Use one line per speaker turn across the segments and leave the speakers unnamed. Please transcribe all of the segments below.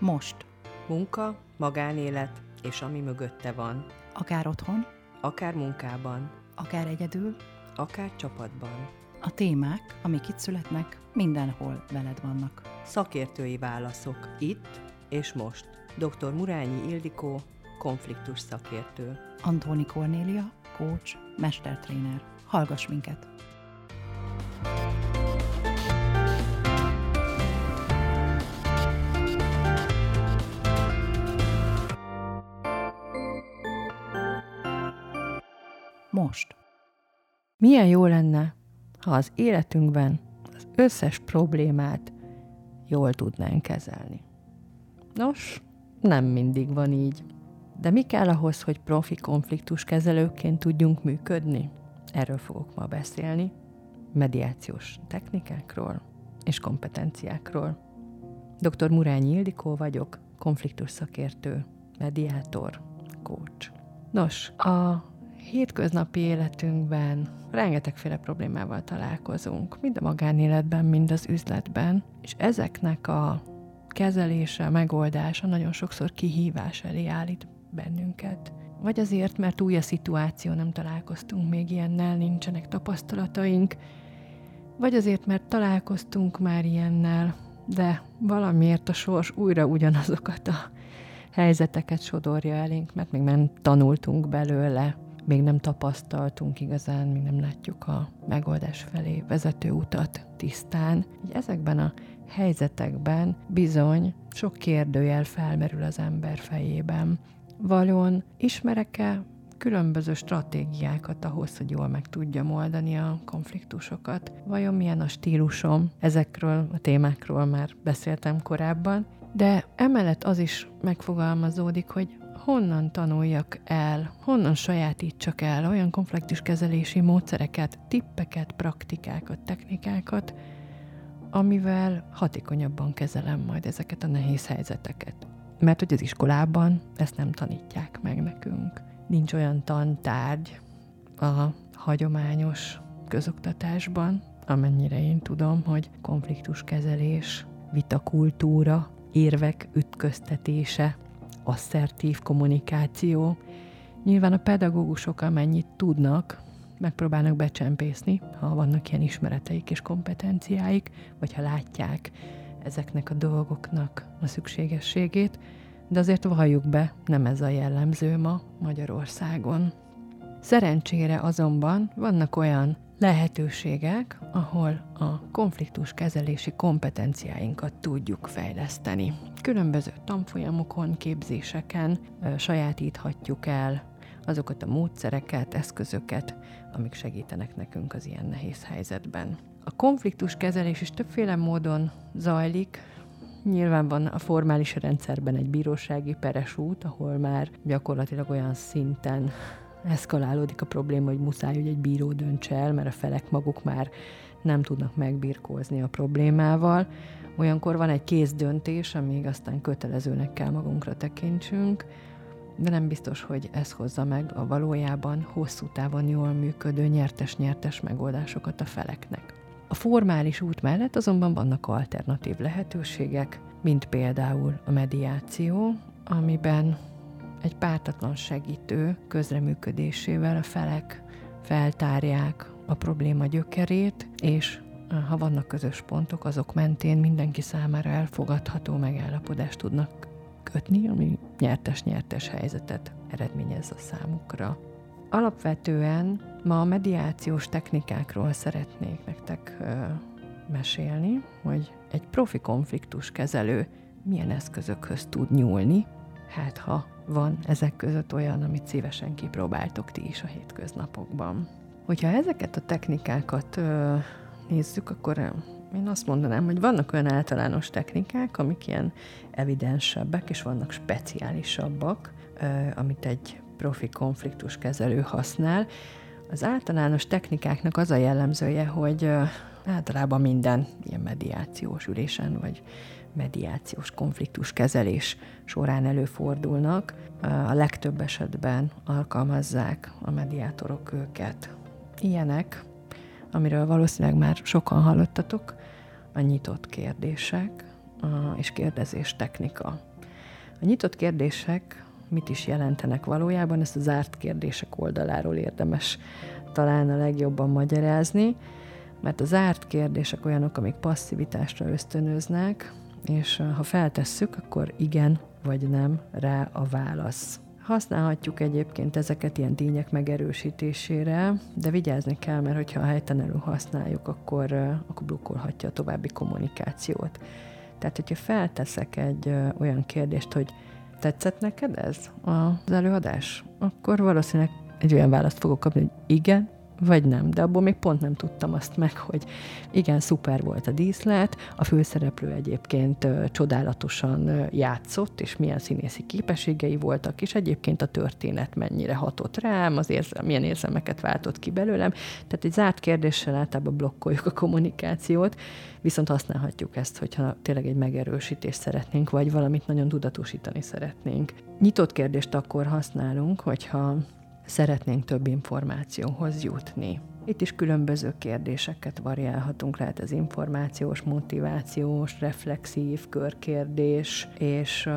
Most.
Munka, magánélet és ami mögötte van.
Akár otthon,
Akár munkában,
akár egyedül,
akár csapatban.
a témák, amik itt születnek, mindenhol veled vannak.
Szakértői válaszok itt és most. Dr. Murányi Ildikó, konfliktus szakértő.
Antóni Kornélia, coach, mestertréner. Hallgass minket! Most.
Milyen jó lenne, ha az életünkben az összes problémát jól tudnánk kezelni. Nos, nem mindig van így. De mi kell ahhoz, hogy profi konfliktus kezelőként tudjunk működni? Erről fogok ma beszélni. Mediációs technikákról és kompetenciákról. Dr. Murányi Ildikó vagyok, konfliktus szakértő, mediátor, coach. Nos, a hétköznapi életünkben rengetegféle problémával találkozunk, mind a magánéletben, mind az üzletben, és ezeknek a kezelése, megoldása nagyon sokszor kihívás elé állít bennünket. Vagy azért, mert új a szituáció, nem találkoztunk még ilyennel, nincsenek tapasztalataink, vagy azért, mert találkoztunk már ilyennel, de valamiért a sors újra ugyanazokat a helyzeteket sodorja elénk, mert még nem tanultunk belőle, még nem tapasztaltunk igazán, még nem látjuk a megoldás felé vezető utat tisztán. Így ezekben a helyzetekben bizony sok kérdőjel felmerül az ember fejében. Valon ismerek-e különböző stratégiákat ahhoz, hogy jól meg tudjam oldani a konfliktusokat? Vajon milyen a stílusom? Ezekről a témákról már beszéltem korábban, de emellett az is megfogalmazódik, hogy honnan tanuljak el, honnan sajátítsak el olyan konfliktuskezelési módszereket, tippeket, praktikákat, technikákat, amivel hatékonyabban kezelem majd ezeket a nehéz helyzeteket. Mert hogy az iskolában ezt nem tanítják meg nekünk. Nincs olyan tantárgy a hagyományos közoktatásban, amennyire én tudom, hogy konfliktuskezelés, vitakultúra, érvek ütköztetése, asszertív kommunikáció. Nyilván a pedagógusok amennyit tudnak, megpróbálnak becsempészni, ha vannak ilyen ismereteik és kompetenciáik, vagy ha látják ezeknek a dolgoknak a szükségességét, de azért valljuk be, nem ez a jellemző ma Magyarországon. Szerencsére azonban vannak olyan lehetőségek, ahol a konfliktus kezelési kompetenciáinkat tudjuk fejleszteni. Különböző tanfolyamokon, képzéseken sajátíthatjuk el azokat a módszereket, eszközöket, amik segítenek nekünk az ilyen nehéz helyzetben. A konfliktus kezelés is többféle módon zajlik, Nyilván van a formális rendszerben egy bírósági peres út, ahol már gyakorlatilag olyan szinten eszkalálódik a probléma, hogy muszáj, hogy egy bíró döntse el, mert a felek maguk már nem tudnak megbirkózni a problémával. Olyankor van egy kézdöntés, amíg aztán kötelezőnek kell magunkra tekintsünk, de nem biztos, hogy ez hozza meg a valójában hosszú távon jól működő nyertes-nyertes megoldásokat a feleknek. A formális út mellett azonban vannak alternatív lehetőségek, mint például a mediáció, amiben egy pártatlan segítő közreműködésével a felek feltárják a probléma gyökerét, és ha vannak közös pontok, azok mentén mindenki számára elfogadható megállapodást tudnak kötni, ami nyertes-nyertes helyzetet eredményez a számukra. Alapvetően ma a mediációs technikákról szeretnék nektek ö, mesélni, hogy egy profi konfliktus kezelő milyen eszközökhöz tud nyúlni, hát ha van ezek között olyan, amit szívesen kipróbáltok ti is a hétköznapokban. Hogyha ezeket a technikákat ö, nézzük, akkor én azt mondanám, hogy vannak olyan általános technikák, amik ilyen evidensebbek, és vannak speciálisabbak, ö, amit egy profi konfliktus kezelő használ. Az általános technikáknak az a jellemzője, hogy ö, általában minden ilyen mediációs ülésen, vagy mediációs konfliktus kezelés során előfordulnak. A legtöbb esetben alkalmazzák a mediátorok őket. Ilyenek, amiről valószínűleg már sokan hallottatok, a nyitott kérdések és kérdezés technika. A nyitott kérdések mit is jelentenek valójában, ezt a zárt kérdések oldaláról érdemes talán a legjobban magyarázni, mert a zárt kérdések olyanok, amik passzivitásra ösztönöznek, és ha feltesszük, akkor igen vagy nem rá a válasz. Használhatjuk egyébként ezeket ilyen tények megerősítésére, de vigyázni kell, mert hogyha helytelenül használjuk, akkor, akkor blokkolhatja a további kommunikációt. Tehát, hogyha felteszek egy olyan kérdést, hogy tetszett neked ez az előadás, akkor valószínűleg egy olyan választ fogok kapni, hogy igen, vagy nem, de abból még pont nem tudtam azt meg, hogy igen, szuper volt a díszlet, a főszereplő egyébként csodálatosan játszott, és milyen színészi képességei voltak, és egyébként a történet mennyire hatott rám, az érzel, milyen érzelmeket váltott ki belőlem. Tehát egy zárt kérdéssel általában blokkoljuk a kommunikációt, viszont használhatjuk ezt, hogyha tényleg egy megerősítést szeretnénk, vagy valamit nagyon tudatosítani szeretnénk. Nyitott kérdést akkor használunk, hogyha szeretnénk több információhoz jutni. Itt is különböző kérdéseket variálhatunk, lehet ez információs, motivációs, reflexív körkérdés, és uh,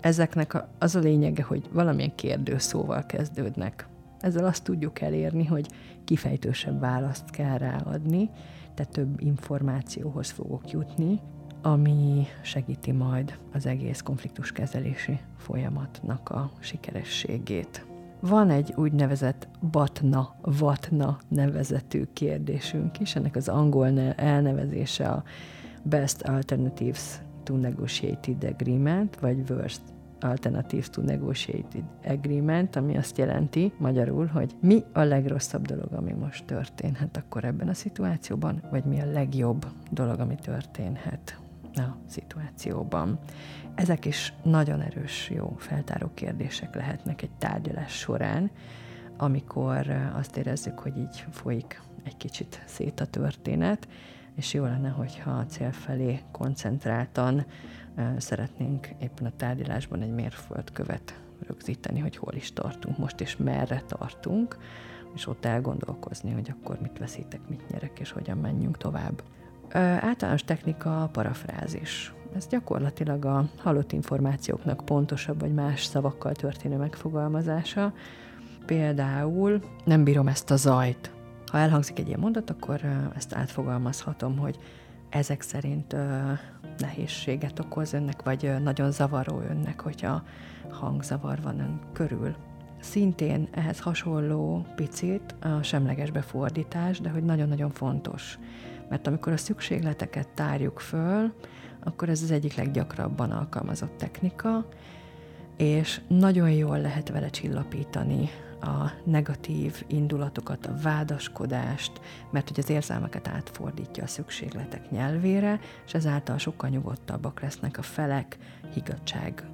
ezeknek az a lényege, hogy valamilyen kérdőszóval kezdődnek. Ezzel azt tudjuk elérni, hogy kifejtősebb választ kell ráadni, tehát több információhoz fogok jutni, ami segíti majd az egész konfliktuskezelési folyamatnak a sikerességét. Van egy úgynevezett BATNA, VATNA nevezetű kérdésünk is, ennek az angol elnevezése a Best Alternatives to Negotiated Agreement, vagy Worst Alternatives to Negotiated Agreement, ami azt jelenti magyarul, hogy mi a legrosszabb dolog, ami most történhet akkor ebben a szituációban, vagy mi a legjobb dolog, ami történhet a szituációban. Ezek is nagyon erős, jó feltáró kérdések lehetnek egy tárgyalás során, amikor azt érezzük, hogy így folyik egy kicsit szét a történet, és jó lenne, hogyha a cél felé koncentráltan szeretnénk éppen a tárgyalásban egy mérföldkövet rögzíteni, hogy hol is tartunk most, és merre tartunk, és ott elgondolkozni, hogy akkor mit veszítek, mit nyerek, és hogyan menjünk tovább. Általános technika a parafrázis. Ez gyakorlatilag a halott információknak pontosabb vagy más szavakkal történő megfogalmazása. Például nem bírom ezt a zajt. Ha elhangzik egy ilyen mondat, akkor ezt átfogalmazhatom, hogy ezek szerint nehézséget okoz önnek, vagy nagyon zavaró önnek, hogyha hangzavar van ön körül. Szintén ehhez hasonló picit a semleges befordítás, de hogy nagyon-nagyon fontos. Mert amikor a szükségleteket tárjuk föl, akkor ez az egyik leggyakrabban alkalmazott technika, és nagyon jól lehet vele csillapítani a negatív indulatokat, a vádaskodást, mert hogy az érzelmeket átfordítja a szükségletek nyelvére, és ezáltal sokkal nyugodtabbak lesznek a felek, higgadság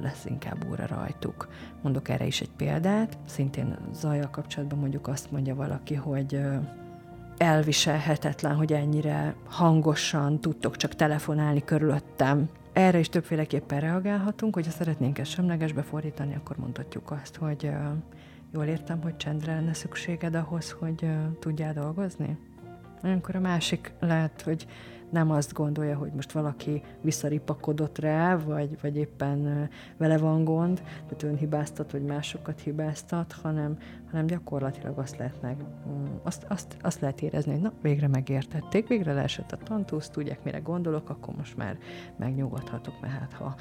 lesz inkább úra rajtuk. Mondok erre is egy példát, szintén zajjal kapcsolatban mondjuk azt mondja valaki, hogy elviselhetetlen, hogy ennyire hangosan tudtok csak telefonálni körülöttem. Erre is többféleképpen reagálhatunk, hogyha szeretnénk ezt semlegesbe fordítani, akkor mondhatjuk azt, hogy jól értem, hogy csendre lenne szükséged ahhoz, hogy tudjál dolgozni. Olyankor a másik lehet, hogy nem azt gondolja, hogy most valaki visszaripakodott rá, vagy, vagy éppen vele van gond, tehát ön hibáztat, vagy másokat hibáztat, hanem, hanem gyakorlatilag azt lehet, meg, mm, azt, azt, azt lehet érezni, hogy na, végre megértették, végre leesett a tantusz, tudják, mire gondolok, akkor most már megnyugodhatok, mert hát ha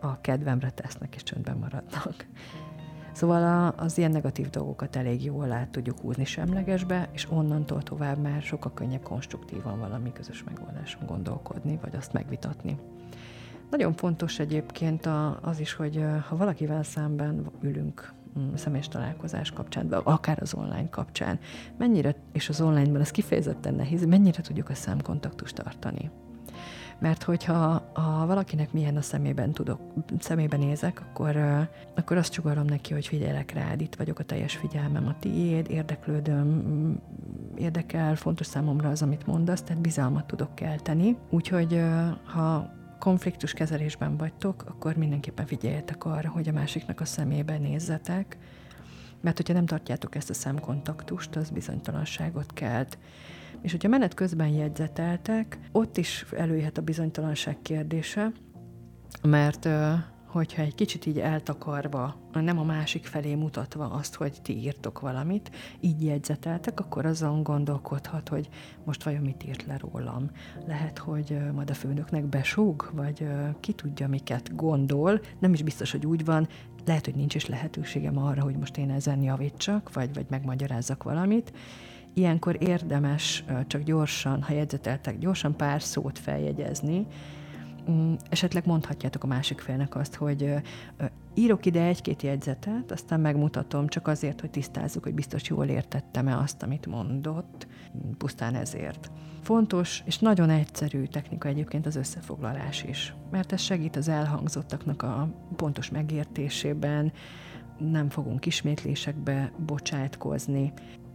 a kedvemre tesznek, és csöndben maradnak. Szóval az ilyen negatív dolgokat elég jól át tudjuk húzni semlegesbe, és onnantól tovább már sokkal könnyebb konstruktívan valami közös megoldáson gondolkodni, vagy azt megvitatni. Nagyon fontos egyébként az is, hogy ha valakivel szemben ülünk mm, személyes találkozás kapcsán, akár az online kapcsán, mennyire, és az online-ban ez kifejezetten nehéz, mennyire tudjuk a szemkontaktust tartani. Mert hogyha ha valakinek milyen a szemében tudok, szemébe nézek, akkor, akkor azt csugarom neki, hogy figyelek rád, itt vagyok a teljes figyelmem a tiéd, érdeklődöm, érdekel, fontos számomra az, amit mondasz, tehát bizalmat tudok kelteni. Úgyhogy ha konfliktus kezelésben vagytok, akkor mindenképpen figyeljetek arra, hogy a másiknak a szemébe nézzetek, mert hogyha nem tartjátok ezt a szemkontaktust, az bizonytalanságot kelt. És hogyha menet közben jegyzeteltek, ott is előjöhet a bizonytalanság kérdése, mert hogyha egy kicsit így eltakarva, nem a másik felé mutatva azt, hogy ti írtok valamit, így jegyzeteltek, akkor azon gondolkodhat, hogy most vajon mit írt le rólam. Lehet, hogy majd a főnöknek besúg, vagy ki tudja, miket gondol, nem is biztos, hogy úgy van, lehet, hogy nincs is lehetőségem arra, hogy most én ezen javítsak, vagy, vagy megmagyarázzak valamit. Ilyenkor érdemes csak gyorsan, ha jegyzeteltek, gyorsan pár szót feljegyezni, Mm, esetleg mondhatjátok a másik félnek azt, hogy írok ide egy-két jegyzetet, aztán megmutatom csak azért, hogy tisztázzuk, hogy biztos jól értettem-e azt, amit mondott, pusztán ezért. Fontos és nagyon egyszerű technika egyébként az összefoglalás is, mert ez segít az elhangzottaknak a pontos megértésében, nem fogunk ismétlésekbe bocsátkozni,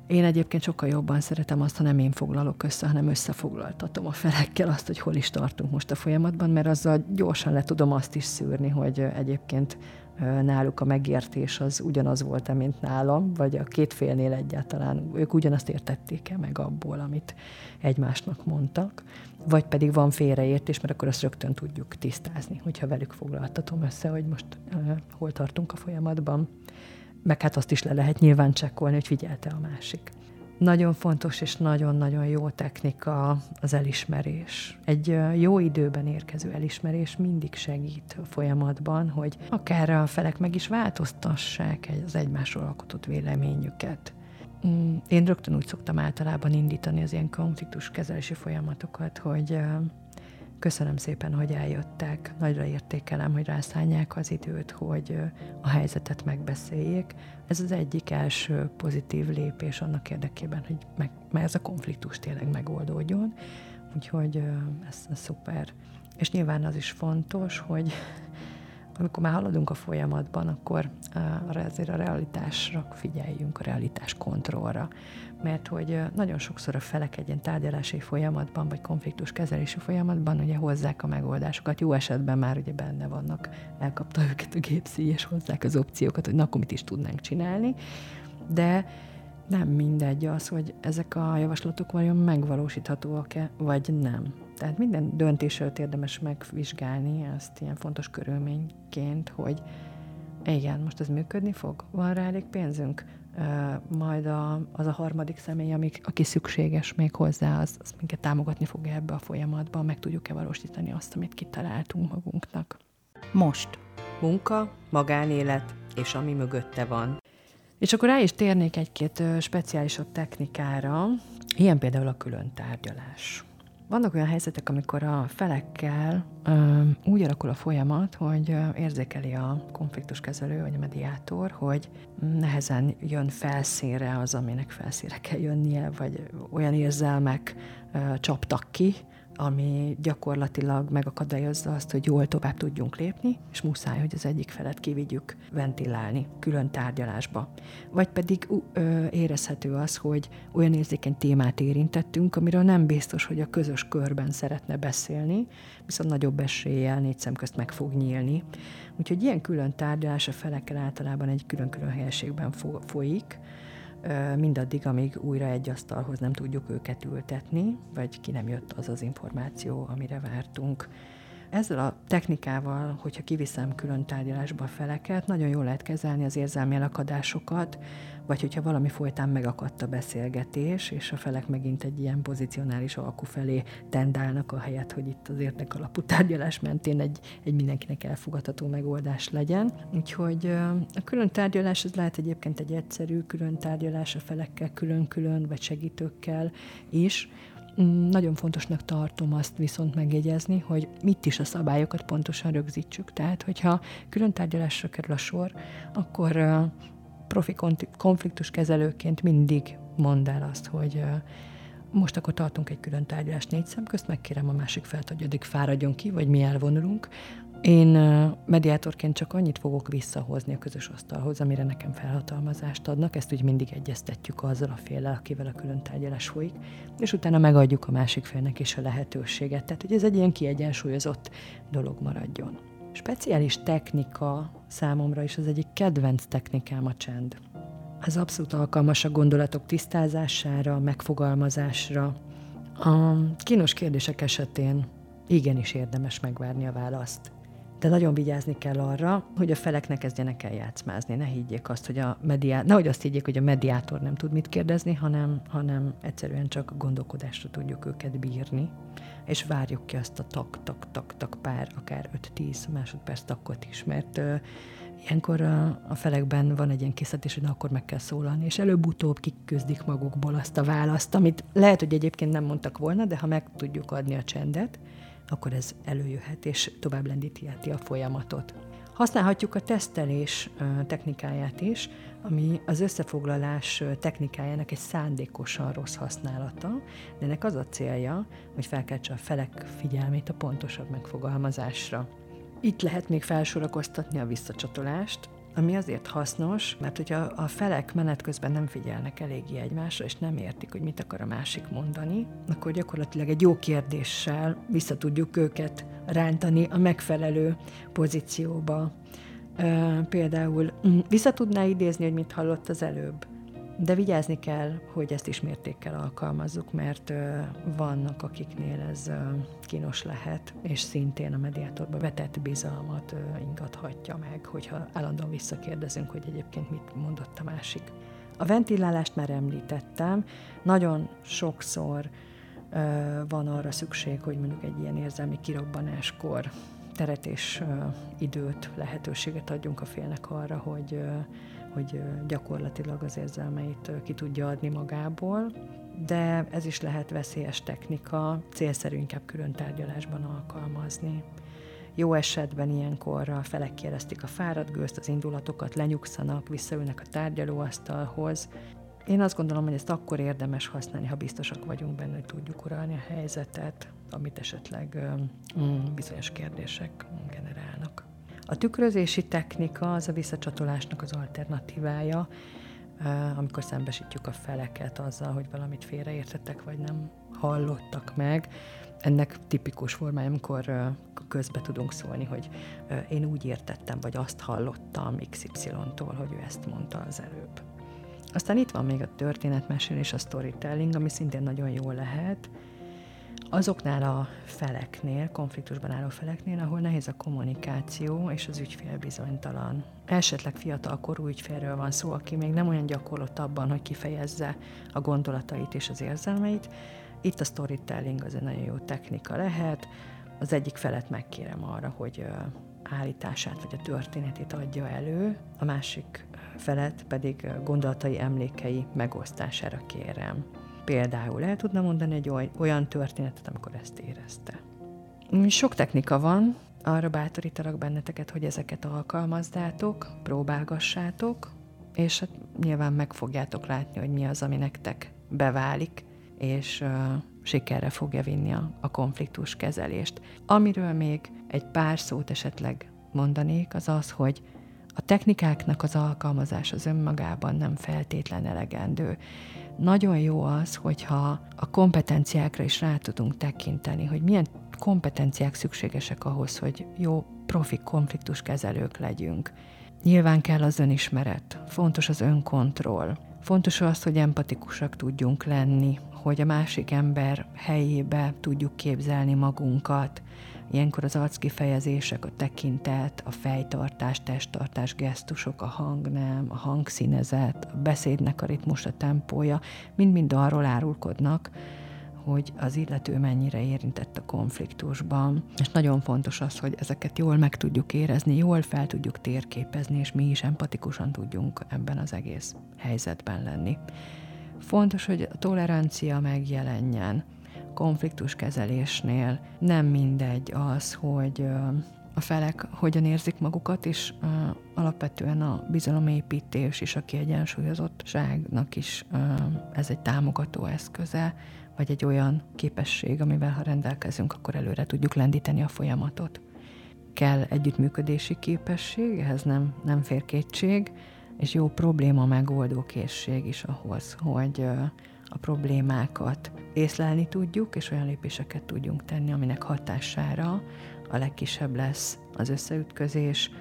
én egyébként sokkal jobban szeretem azt, ha nem én foglalok össze, hanem összefoglaltatom a felekkel azt, hogy hol is tartunk most a folyamatban, mert azzal gyorsan le tudom azt is szűrni, hogy egyébként náluk a megértés az ugyanaz volt-e, mint nálam, vagy a két félnél egyáltalán ők ugyanazt értették-e meg abból, amit egymásnak mondtak, vagy pedig van félreértés, mert akkor azt rögtön tudjuk tisztázni, hogyha velük foglaltatom össze, hogy most uh, hol tartunk a folyamatban meg hát azt is le lehet nyilván csekkolni, hogy figyelte a másik. Nagyon fontos és nagyon-nagyon jó technika az elismerés. Egy jó időben érkező elismerés mindig segít a folyamatban, hogy akár a felek meg is változtassák az egymásról alkotott véleményüket. Mm, én rögtön úgy szoktam általában indítani az ilyen konfliktus kezelési folyamatokat, hogy Köszönöm szépen, hogy eljöttek. Nagyra értékelem, hogy rászállják az időt, hogy a helyzetet megbeszéljék. Ez az egyik első pozitív lépés annak érdekében, hogy meg, ez a konfliktus tényleg megoldódjon. Úgyhogy ez, ez szuper. És nyilván az is fontos, hogy amikor már haladunk a folyamatban, akkor azért a realitásra figyeljünk, a realitás kontrollra. Mert hogy nagyon sokszor a felek egy ilyen tárgyalási folyamatban, vagy konfliktus kezelési folyamatban ugye hozzák a megoldásokat. Jó esetben már ugye benne vannak, elkapta őket a gépszíj, és hozzák az opciókat, hogy na, akkor mit is tudnánk csinálni. De nem mindegy az, hogy ezek a javaslatok vajon megvalósíthatóak-e, vagy nem. Tehát minden döntés előtt érdemes megvizsgálni ezt ilyen fontos körülményként, hogy igen, most ez működni fog? Van rá elég pénzünk? majd a, az a harmadik személy, amik, aki szükséges még hozzá, az, az minket támogatni fog ebbe a folyamatban, meg tudjuk-e valósítani azt, amit kitaláltunk magunknak.
Most.
Munka, magánélet, és ami mögötte van. És akkor rá is térnék egy-két speciálisabb technikára, ilyen például a külön tárgyalás. Vannak olyan helyzetek, amikor a felekkel ö, úgy alakul a folyamat, hogy érzékeli a konfliktuskezelő vagy a mediátor, hogy nehezen jön felszínre az, aminek felszínre kell jönnie, vagy olyan érzelmek ö, csaptak ki, ami gyakorlatilag megakadályozza azt, hogy jól tovább tudjunk lépni, és muszáj, hogy az egyik felet kivigyük ventilálni, külön tárgyalásba. Vagy pedig ö, érezhető az, hogy olyan érzékeny témát érintettünk, amiről nem biztos, hogy a közös körben szeretne beszélni, viszont nagyobb eséllyel négy szem közt meg fog nyílni. Úgyhogy ilyen külön tárgyalás a felekkel általában egy külön-külön helyiségben folyik, mindaddig, amíg újra egy asztalhoz nem tudjuk őket ültetni, vagy ki nem jött az az információ, amire vártunk. Ezzel a technikával, hogyha kiviszem külön tárgyalásba a feleket, nagyon jól lehet kezelni az érzelmi elakadásokat, vagy hogyha valami folytán megakadt a beszélgetés, és a felek megint egy ilyen pozicionális alkú felé tendálnak a helyet, hogy itt az alapú tárgyalás mentén egy, egy mindenkinek elfogadható megoldás legyen. Úgyhogy a külön tárgyalás az lehet egyébként egy egyszerű külön tárgyalás a felekkel külön-külön, vagy segítőkkel is, nagyon fontosnak tartom azt viszont megjegyezni, hogy mit is a szabályokat pontosan rögzítsük. Tehát, hogyha külön tárgyalásra kerül a sor, akkor profi konfliktus kezelőként mindig mondd el azt, hogy most akkor tartunk egy külön tárgyalást négy szem közt, megkérem a másik felt, hogy addig fáradjon ki, vagy mi elvonulunk. Én mediátorként csak annyit fogok visszahozni a közös asztalhoz, amire nekem felhatalmazást adnak, ezt úgy mindig egyeztetjük azzal a féllel, akivel a külön tárgyalás folyik, és utána megadjuk a másik félnek is a lehetőséget, tehát hogy ez egy ilyen kiegyensúlyozott dolog maradjon. Speciális technika számomra is az egyik kedvenc technikám a csend. Ez abszolút alkalmas a gondolatok tisztázására, megfogalmazásra. A kínos kérdések esetén igenis érdemes megvárni a választ. De nagyon vigyázni kell arra, hogy a felek ne kezdjenek el játszmázni, ne higgyék azt, hogy a mediá... nehogy azt higgyék, hogy a mediátor nem tud mit kérdezni, hanem, hanem egyszerűen csak gondolkodásra tudjuk őket bírni, és várjuk ki azt a tak-tak-tak-tak pár, akár 5-10 másodperc takkot is, mert uh, ilyenkor a, a felekben van egy ilyen készítés, hogy na, akkor meg kell szólalni, és előbb-utóbb kiküzdik magukból azt a választ, amit lehet, hogy egyébként nem mondtak volna, de ha meg tudjuk adni a csendet, akkor ez előjöhet, és tovább lendítheti a folyamatot. Használhatjuk a tesztelés technikáját is, ami az összefoglalás technikájának egy szándékosan rossz használata, de ennek az a célja, hogy felkeltse a felek figyelmét a pontosabb megfogalmazásra. Itt lehet még felsorakoztatni a visszacsatolást, ami azért hasznos, mert hogyha a felek menet közben nem figyelnek eléggé egymásra, és nem értik, hogy mit akar a másik mondani, akkor gyakorlatilag egy jó kérdéssel vissza tudjuk őket rántani a megfelelő pozícióba. Például mm, vissza tudná idézni, hogy mit hallott az előbb, de vigyázni kell, hogy ezt ismértékkel alkalmazzuk, mert vannak, akiknél ez kínos lehet, és szintén a mediátorba vetett bizalmat ingathatja meg, hogyha állandóan visszakérdezünk, hogy egyébként mit mondott a másik. A ventilálást már említettem, nagyon sokszor van arra szükség, hogy mondjuk egy ilyen érzelmi kirobbanáskor teret és időt, lehetőséget adjunk a félnek arra, hogy hogy gyakorlatilag az érzelmeit ki tudja adni magából, de ez is lehet veszélyes technika, célszerű inkább külön tárgyalásban alkalmazni. Jó esetben ilyenkor a felek kéreztik a fáradt gőzt, az indulatokat, lenyugszanak, visszaülnek a tárgyalóasztalhoz. Én azt gondolom, hogy ezt akkor érdemes használni, ha biztosak vagyunk benne, hogy tudjuk uralni a helyzetet, amit esetleg mm, bizonyos kérdések generálnak. A tükrözési technika az a visszacsatolásnak az alternatívája, amikor szembesítjük a feleket azzal, hogy valamit félreértettek, vagy nem hallottak meg. Ennek tipikus formája, amikor közbe tudunk szólni, hogy én úgy értettem, vagy azt hallottam XY-tól, hogy ő ezt mondta az előbb. Aztán itt van még a történetmesélés, a storytelling, ami szintén nagyon jó lehet, azoknál a feleknél, konfliktusban álló feleknél, ahol nehéz a kommunikáció és az ügyfél bizonytalan. Esetleg fiatal korú ügyfélről van szó, aki még nem olyan gyakorlott abban, hogy kifejezze a gondolatait és az érzelmeit. Itt a storytelling az egy nagyon jó technika lehet. Az egyik felet megkérem arra, hogy állítását vagy a történetét adja elő, a másik felet pedig gondolatai, emlékei megosztására kérem. Például el tudna mondani egy olyan történetet, amikor ezt érezte. Sok technika van, arra bátorítalak benneteket, hogy ezeket alkalmazzátok, próbálgassátok, és hát nyilván meg fogjátok látni, hogy mi az, ami nektek beválik, és uh, sikerre fogja vinni a, a konfliktus kezelést. Amiről még egy pár szót esetleg mondanék, az az, hogy a technikáknak az alkalmazás az önmagában nem feltétlen elegendő nagyon jó az, hogyha a kompetenciákra is rá tudunk tekinteni, hogy milyen kompetenciák szükségesek ahhoz, hogy jó profi konfliktuskezelők legyünk. Nyilván kell az önismeret, fontos az önkontroll, fontos az, hogy empatikusak tudjunk lenni, hogy a másik ember helyébe tudjuk képzelni magunkat, Ilyenkor az arckifejezések, a tekintet, a fejtartás, testtartás, gesztusok, a hangnem, a hangszínezet, a beszédnek a ritmus, a tempója, mind-mind arról árulkodnak, hogy az illető mennyire érintett a konfliktusban. És nagyon fontos az, hogy ezeket jól meg tudjuk érezni, jól fel tudjuk térképezni, és mi is empatikusan tudjunk ebben az egész helyzetben lenni. Fontos, hogy a tolerancia megjelenjen konfliktuskezelésnél nem mindegy az, hogy a felek hogyan érzik magukat, és alapvetően a bizalomépítés és a kiegyensúlyozottságnak is ez egy támogató eszköze, vagy egy olyan képesség, amivel ha rendelkezünk, akkor előre tudjuk lendíteni a folyamatot. Kell együttműködési képesség, ehhez nem, nem fér kétség, és jó probléma megoldó készség is ahhoz, hogy a problémákat észlelni tudjuk, és olyan lépéseket tudjunk tenni, aminek hatására a legkisebb lesz az összeütközés,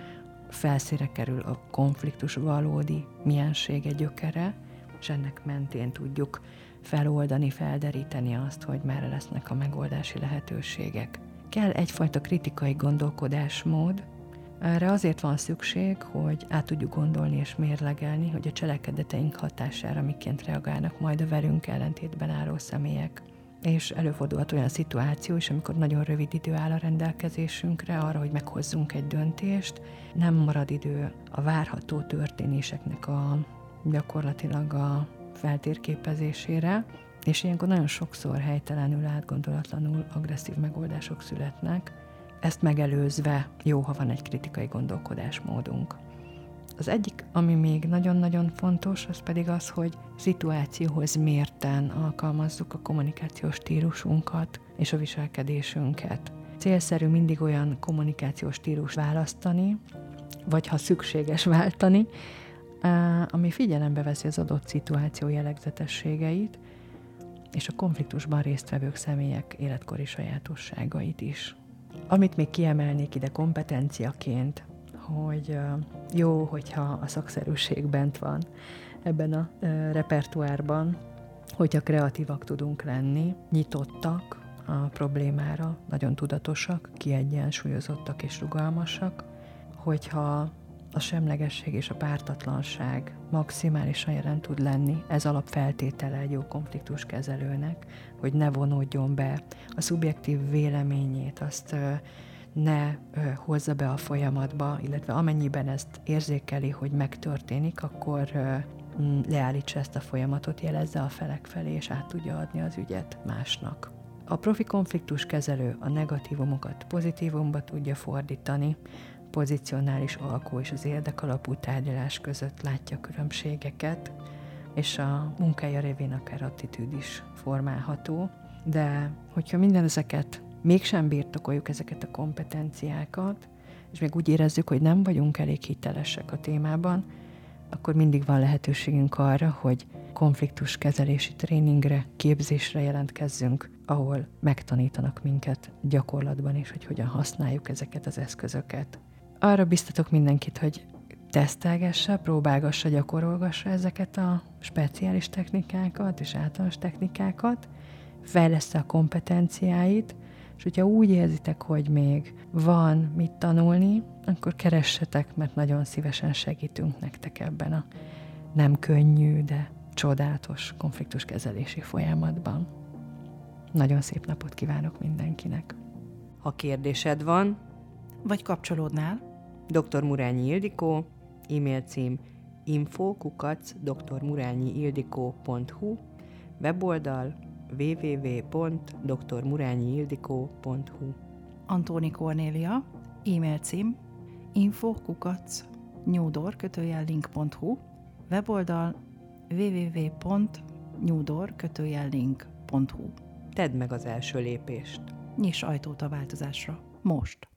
felszíre kerül a konfliktus valódi miensége gyökere, és ennek mentén tudjuk feloldani, felderíteni azt, hogy merre lesznek a megoldási lehetőségek. kell egyfajta kritikai gondolkodásmód, erre azért van szükség, hogy át tudjuk gondolni és mérlegelni, hogy a cselekedeteink hatására miként reagálnak majd a velünk ellentétben álló személyek. És előfordulhat olyan szituáció is, amikor nagyon rövid idő áll a rendelkezésünkre arra, hogy meghozzunk egy döntést, nem marad idő a várható történéseknek a gyakorlatilag a feltérképezésére, és ilyenkor nagyon sokszor helytelenül, átgondolatlanul agresszív megoldások születnek, ezt megelőzve jó, ha van egy kritikai gondolkodásmódunk. Az egyik, ami még nagyon-nagyon fontos, az pedig az, hogy szituációhoz mérten alkalmazzuk a kommunikációs stílusunkat és a viselkedésünket. Célszerű mindig olyan kommunikációs stílus választani, vagy ha szükséges váltani, ami figyelembe veszi az adott szituáció jellegzetességeit, és a konfliktusban résztvevők személyek életkori sajátosságait is. Amit még kiemelnék ide kompetenciaként, hogy jó, hogyha a szakszerűség bent van ebben a repertoárban, hogyha kreatívak tudunk lenni, nyitottak a problémára, nagyon tudatosak, kiegyensúlyozottak és rugalmasak, hogyha a semlegesség és a pártatlanság maximálisan jelen tud lenni. Ez alapfeltétele egy jó konfliktuskezelőnek, hogy ne vonódjon be a szubjektív véleményét, azt ne hozza be a folyamatba, illetve amennyiben ezt érzékeli, hogy megtörténik, akkor leállítsa ezt a folyamatot, jelezze a felek felé, és át tudja adni az ügyet másnak. A profi konfliktus kezelő a negatívumokat pozitívumba tudja fordítani, pozicionális alkó és az érdekalapú tárgyalás között látja különbségeket, és a munkája révén akár attitűd is formálható. De hogyha minden ezeket mégsem birtokoljuk ezeket a kompetenciákat, és még úgy érezzük, hogy nem vagyunk elég hitelesek a témában, akkor mindig van lehetőségünk arra, hogy konfliktus kezelési tréningre, képzésre jelentkezzünk, ahol megtanítanak minket gyakorlatban is, hogy hogyan használjuk ezeket az eszközöket arra biztatok mindenkit, hogy tesztelgesse, próbálgassa, gyakorolgassa ezeket a speciális technikákat és általános technikákat, fejlesz a kompetenciáit, és hogyha úgy érzitek, hogy még van mit tanulni, akkor keressetek, mert nagyon szívesen segítünk nektek ebben a nem könnyű, de csodálatos konfliktuskezelési folyamatban. Nagyon szép napot kívánok mindenkinek!
Ha kérdésed van,
vagy kapcsolódnál,
Dr. Murányi Ildikó, e-mail cím infokukac drmurányiildikó.hu, weboldal www.drmurányiildikó.hu
Antóni Kornélia, e-mail cím infokukac nyúdor link.hu, weboldal www.nyúdor link.hu
Tedd meg az első lépést.
Nyiss ajtót a változásra. Most!